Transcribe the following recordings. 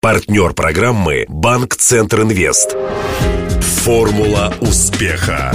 Партнер программы «Банк Центр Инвест». Формула успеха.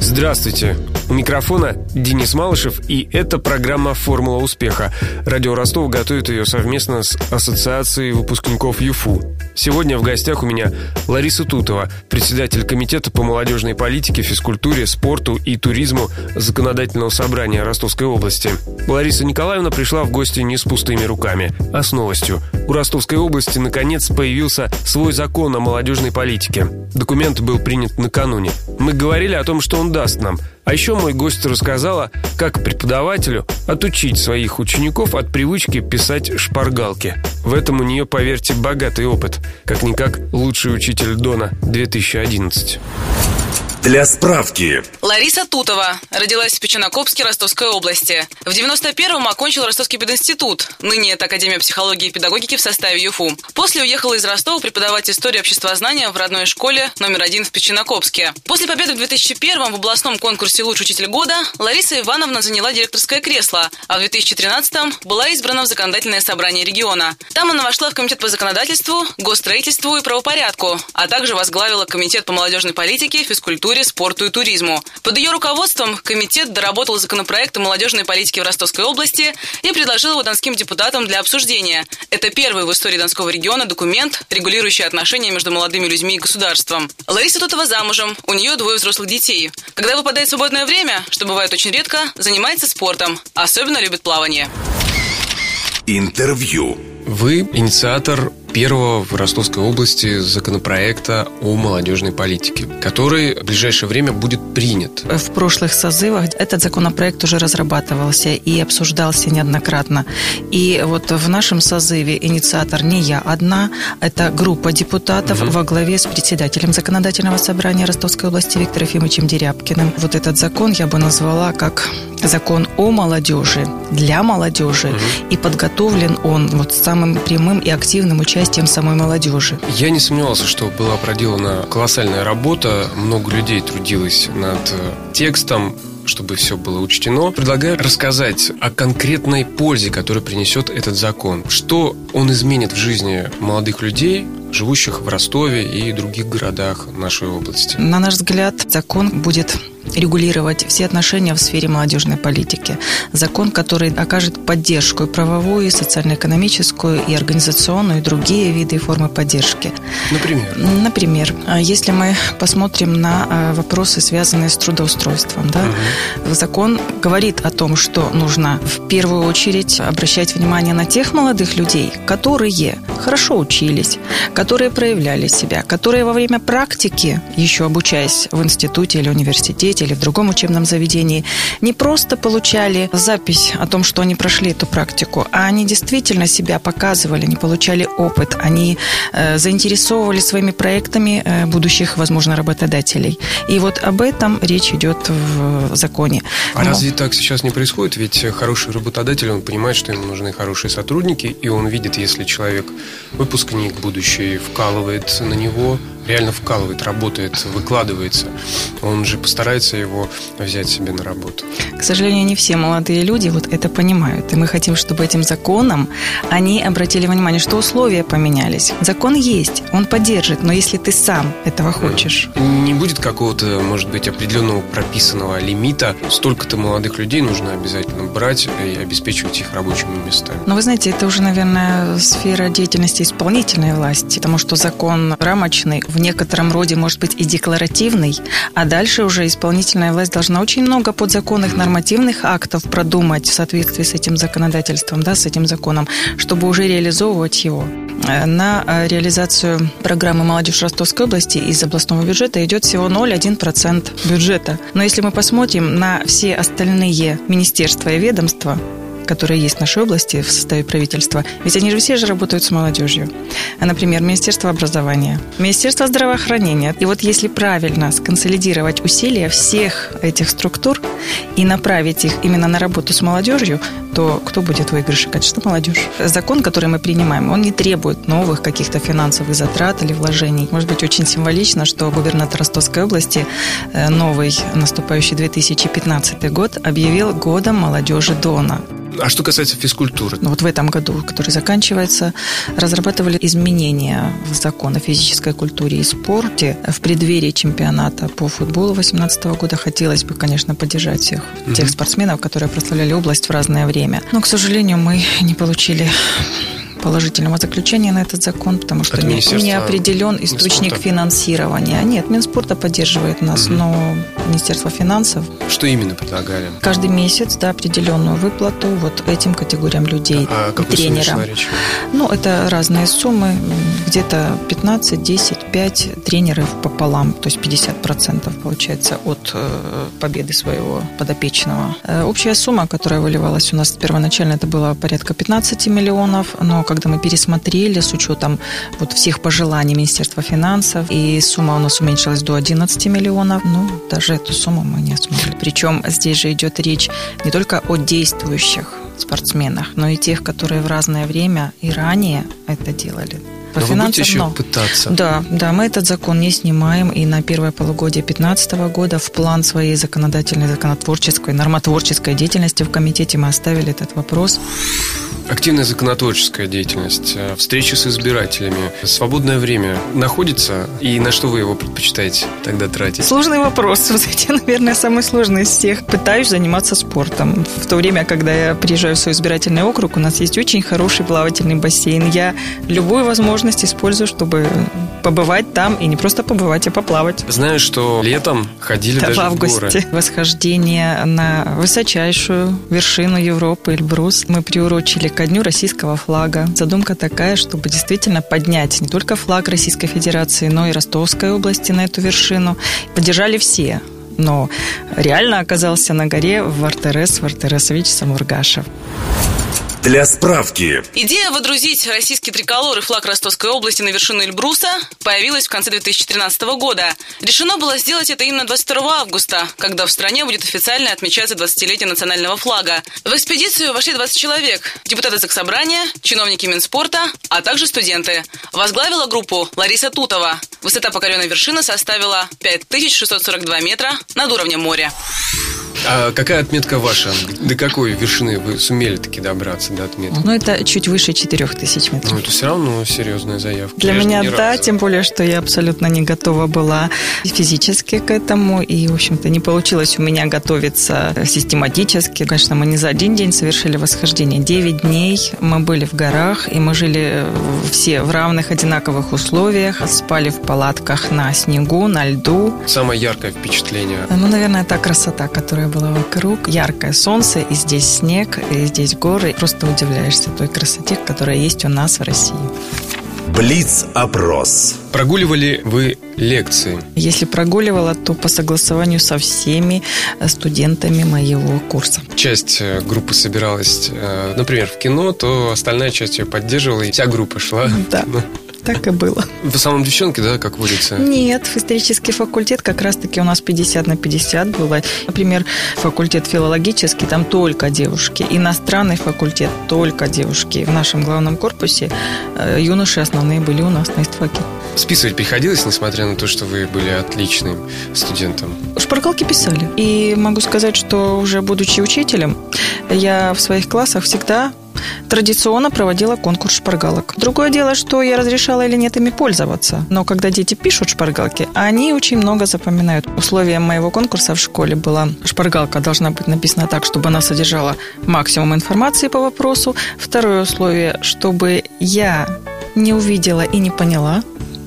Здравствуйте. У микрофона Денис Малышев, и это программа «Формула успеха». Радио Ростов готовит ее совместно с Ассоциацией выпускников ЮФУ. Сегодня в гостях у меня Лариса Тутова, председатель Комитета по молодежной политике, физкультуре, спорту и туризму Законодательного собрания Ростовской области. Лариса Николаевна пришла в гости не с пустыми руками, а с новостью. У Ростовской области наконец появился свой закон о молодежной политике. Документ был принят накануне. Мы говорили о том, что он даст нам – а еще мой гость рассказала, как преподавателю отучить своих учеников от привычки писать шпаргалки. В этом у нее, поверьте, богатый опыт. Как-никак лучший учитель Дона 2011. Для справки. Лариса Тутова. Родилась в Печенокопске Ростовской области. В 91-м окончила Ростовский пединститут. Ныне это Академия психологии и педагогики в составе ЮФУ. После уехала из Ростова преподавать историю обществознания в родной школе номер один в Печенокопске. После победы в 2001-м в областном конкурсе «Лучший учитель года» Лариса Ивановна заняла директорское кресло, а в 2013-м была избрана в законодательное собрание региона. Там она вошла в комитет по законодательству, госстроительству и правопорядку, а также возглавила комитет по молодежной политике, физкультуре культуре, спорту и туризму. Под ее руководством комитет доработал законопроект о молодежной политике в Ростовской области и предложил его донским депутатам для обсуждения. Это первый в истории Донского региона документ, регулирующий отношения между молодыми людьми и государством. Лариса Тутова замужем, у нее двое взрослых детей. Когда выпадает свободное время, что бывает очень редко, занимается спортом. Особенно любит плавание. Интервью. Вы инициатор первого в Ростовской области законопроекта о молодежной политике, который в ближайшее время будет принят. В прошлых созывах этот законопроект уже разрабатывался и обсуждался неоднократно. И вот в нашем созыве инициатор не я одна, это группа депутатов угу. во главе с председателем законодательного собрания Ростовской области Виктором Ефимовичем Дерябкиным. Вот этот закон я бы назвала как закон о молодежи, для молодежи, угу. и подготовлен он вот самым прямым и активным участием участием самой молодежи. Я не сомневался, что была проделана колоссальная работа, много людей трудилось над э, текстом, чтобы все было учтено, предлагаю рассказать о конкретной пользе, которую принесет этот закон. Что он изменит в жизни молодых людей, живущих в Ростове и других городах нашей области. На наш взгляд, закон будет регулировать все отношения в сфере молодежной политики. Закон, который окажет поддержку и правовую, и социально-экономическую, и организационную, и другие виды и формы поддержки. Например? Например, если мы посмотрим на а, вопросы, связанные с трудоустройством, да, угу. закон говорит о том, что нужно в первую очередь обращать внимание на тех молодых людей, которые хорошо учились, которые проявляли себя, которые во время практики, еще обучаясь в институте или университете, или в другом учебном заведении, не просто получали запись о том, что они прошли эту практику, а они действительно себя показывали, они получали опыт, они э, заинтересовывали своими проектами э, будущих, возможно, работодателей. И вот об этом речь идет в законе. А Но... разве так сейчас не происходит? Ведь хороший работодатель, он понимает, что ему нужны хорошие сотрудники, и он видит, если человек выпускник будущий вкалывает на него, реально вкалывает, работает, выкладывается, он же постарается его взять себе на работу. К сожалению, не все молодые люди вот это понимают. И мы хотим, чтобы этим законом они обратили внимание, что условия поменялись. Закон есть, он поддержит, но если ты сам этого хочешь. Не будет какого-то, может быть, определенного прописанного лимита. Столько-то молодых людей нужно обязательно брать и обеспечивать их рабочими местами. Но вы знаете, это уже, наверное, сфера деятельности исполнительной власти, потому что закон рамочный, в некотором роде может быть и декларативный, а дальше уже исполнительная власть должна очень много подзаконных нормативных актов продумать в соответствии с этим законодательством, да, с этим законом, чтобы уже реализовывать его. Э, на э, реализацию программы «Молодежь Ростовской области» из областного бюджета идет всего 0,1% бюджета. Но если мы посмотрим на все остальные министерства и ведомства, которые есть в нашей области в составе правительства, ведь они же все же работают с молодежью. Например, Министерство образования, Министерство здравоохранения. И вот если правильно сконсолидировать усилия всех этих структур и направить их именно на работу с молодежью, то кто будет в выигрыше? Конечно, молодежь. Закон, который мы принимаем, он не требует новых каких-то финансовых затрат или вложений. Может быть, очень символично, что губернатор Ростовской области э, новый наступающий 2015 год объявил годом молодежи Дона. А что касается физкультуры? Ну, вот в этом году, который заканчивается, разрабатывали изменения в закон о физической культуре и спорте. В преддверии чемпионата по футболу 2018 года хотелось бы, конечно, поддержать всех угу. тех спортсменов, которые прославляли область в разное время. Но, к сожалению, мы не получили положительного заключения на этот закон, потому что не, не определен источник Минспорта. финансирования. Нет, Минспорта поддерживает нас, угу. но Министерство финансов... Что именно предлагали? Каждый месяц, да, определенную выплату вот этим категориям людей, а тренерам. Ну, это разные суммы, где-то 15, 10, 5 тренеров пополам, то есть 50% получается от э, победы своего подопечного. Э, общая сумма, которая выливалась у нас первоначально, это было порядка 15 миллионов, но когда мы пересмотрели с учетом вот всех пожеланий Министерства финансов, и сумма у нас уменьшилась до 11 миллионов, ну, даже эту сумму мы не смогли. Причем здесь же идет речь не только о действующих спортсменах, но и тех, которые в разное время и ранее это делали. По Но финансам, вы будете еще но... пытаться. Да, да, мы этот закон не снимаем, и на первое полугодие 2015 года в план своей законодательной, законотворческой, нормотворческой деятельности в комитете мы оставили этот вопрос. Активная законотворческая деятельность, э, встречи с избирателями, свободное время находится, и на что вы его предпочитаете тогда тратить? Сложный вопрос. Вот эти, наверное, самый сложный из всех. Пытаюсь заниматься спортом. В то время, когда я приезжаю в свой избирательный округ, у нас есть очень хороший плавательный бассейн. Я любую возможность использую, чтобы побывать там и не просто побывать, а поплавать. Знаю, что летом ходили да, даже в августе. в горы. Восхождение на высочайшую вершину Европы, Эльбрус, мы приурочили к Дню российского флага. Задумка такая, чтобы действительно поднять не только флаг Российской Федерации, но и Ростовской области на эту вершину. Поддержали все но реально оказался на горе в Артерес, в Артересович Самургашев. Для справки. Идея водрузить российский триколор и флаг Ростовской области на вершину Эльбруса появилась в конце 2013 года. Решено было сделать это именно 22 августа, когда в стране будет официально отмечаться 20-летие национального флага. В экспедицию вошли 20 человек. Депутаты Заксобрания, чиновники Минспорта, а также студенты. Возглавила группу Лариса Тутова. Высота покоренной вершины составила 5642 метра над уровнем моря. А какая отметка ваша? До какой вершины вы сумели таки добраться до отметки? Ну, это чуть выше 4000 метров. Ну, это все равно серьезная заявка. Для я меня, да, разу. тем более, что я абсолютно не готова была физически к этому. И, в общем-то, не получилось у меня готовиться систематически. Конечно, мы не за один день совершили восхождение. Девять дней мы были в горах, и мы жили все в равных, одинаковых условиях. Спали в палатках на снегу, на льду. Самое яркое впечатление? Ну, наверное, та красота, которая была вокруг. Яркое солнце, и здесь снег, и здесь горы. Просто удивляешься той красоте, которая есть у нас в России. Блиц-опрос. Прогуливали вы лекции? Если прогуливала, то по согласованию со всеми студентами моего курса. Часть э, группы собиралась, э, например, в кино, то остальная часть ее поддерживала, и вся группа шла. Да. Так и было. В самом девчонки, да, как водится? Нет, исторический факультет как раз-таки у нас 50 на 50 было. Например, факультет филологический, там только девушки. Иностранный факультет, только девушки. В нашем главном корпусе э, юноши основные были у нас на истфаке. Списывать приходилось, несмотря на то, что вы были отличным студентом? Шпаргалки писали. И могу сказать, что уже будучи учителем, я в своих классах всегда традиционно проводила конкурс шпаргалок. Другое дело, что я разрешала или нет ими пользоваться. Но когда дети пишут шпаргалки, они очень много запоминают. Условием моего конкурса в школе была шпаргалка должна быть написана так, чтобы она содержала максимум информации по вопросу. Второе условие, чтобы я не увидела и не поняла,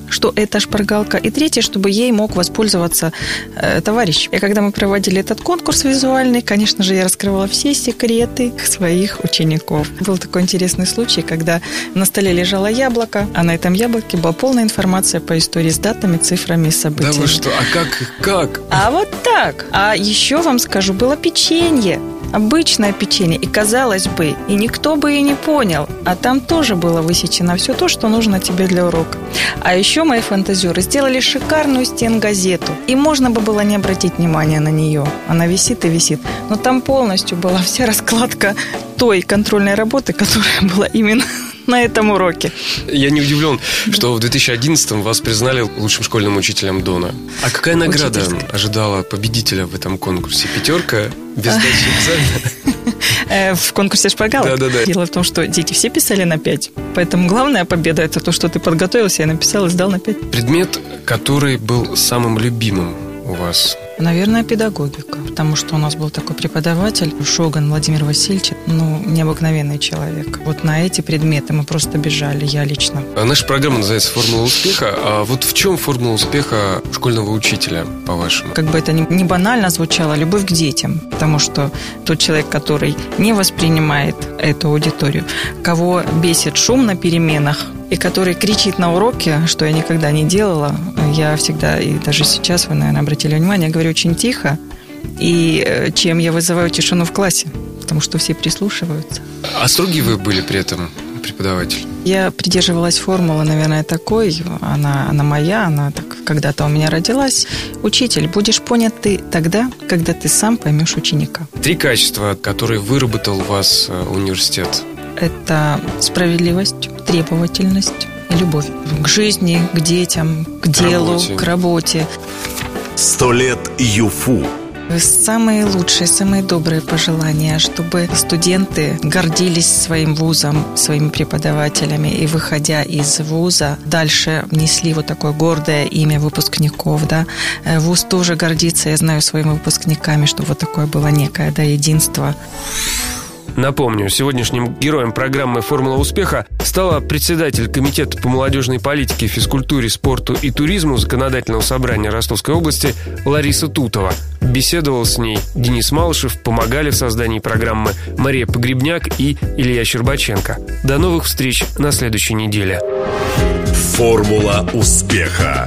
что это шпаргалка, и третье, чтобы ей мог воспользоваться э, товарищ. И когда мы проводили этот конкурс визуальный, конечно же, я раскрывала все секреты своих учеников. Был такой интересный случай, когда на столе лежало яблоко, а на этом яблоке была полная информация по истории с датами, цифрами и событиями. Да вы что, а как, как? А вот так. А еще вам скажу, было печенье обычное печенье, и казалось бы, и никто бы и не понял, а там тоже было высечено все то, что нужно тебе для урока. А еще мои фантазеры сделали шикарную стенгазету, и можно бы было не обратить внимания на нее. Она висит и висит, но там полностью была вся раскладка той контрольной работы, которая была именно на этом уроке. Я не удивлен, что в 2011-м вас признали лучшим школьным учителем Дона. А какая награда ожидала победителя в этом конкурсе? Пятерка без сдачи экзамена? Э, в конкурсе шпаргалок? Да, да, да. Дело в том, что дети все писали на 5. Поэтому главная победа – это то, что ты подготовился и написал, и сдал на 5. Предмет, который был самым любимым у вас? Наверное, педагогика, потому что у нас был такой преподаватель, Шоган Владимир Васильевич, ну, необыкновенный человек. Вот на эти предметы мы просто бежали, я лично. А наша программа называется «Формула успеха». А вот в чем формула успеха школьного учителя, по-вашему? Как бы это ни банально звучало, любовь к детям, потому что тот человек, который не воспринимает эту аудиторию, кого бесит шум на переменах, и который кричит на уроке, что я никогда не делала. Я всегда, и даже сейчас, вы, наверное, обратили внимание, говорю очень тихо, и э, чем я вызываю тишину в классе, потому что все прислушиваются. А строгий вы были при этом преподаватель? Я придерживалась формулы, наверное, такой, она, она моя, она так когда-то у меня родилась. Учитель, будешь понят ты тогда, когда ты сам поймешь ученика. Три качества, которые выработал у вас э, университет. Это справедливость, требовательность и любовь к жизни, к детям, к делу, работе. к работе. Сто лет ЮФУ. Самые лучшие, самые добрые пожелания, чтобы студенты гордились своим вузом, своими преподавателями и, выходя из вуза, дальше внесли вот такое гордое имя выпускников. Да. Э, вуз тоже гордится, я знаю, своими выпускниками, чтобы вот такое было некое да, единство. Напомню, сегодняшним героем программы «Формула успеха» стала председатель Комитета по молодежной политике, физкультуре, спорту и туризму Законодательного собрания Ростовской области Лариса Тутова. Беседовал с ней Денис Малышев, помогали в создании программы Мария Погребняк и Илья Щербаченко. До новых встреч на следующей неделе. «Формула успеха»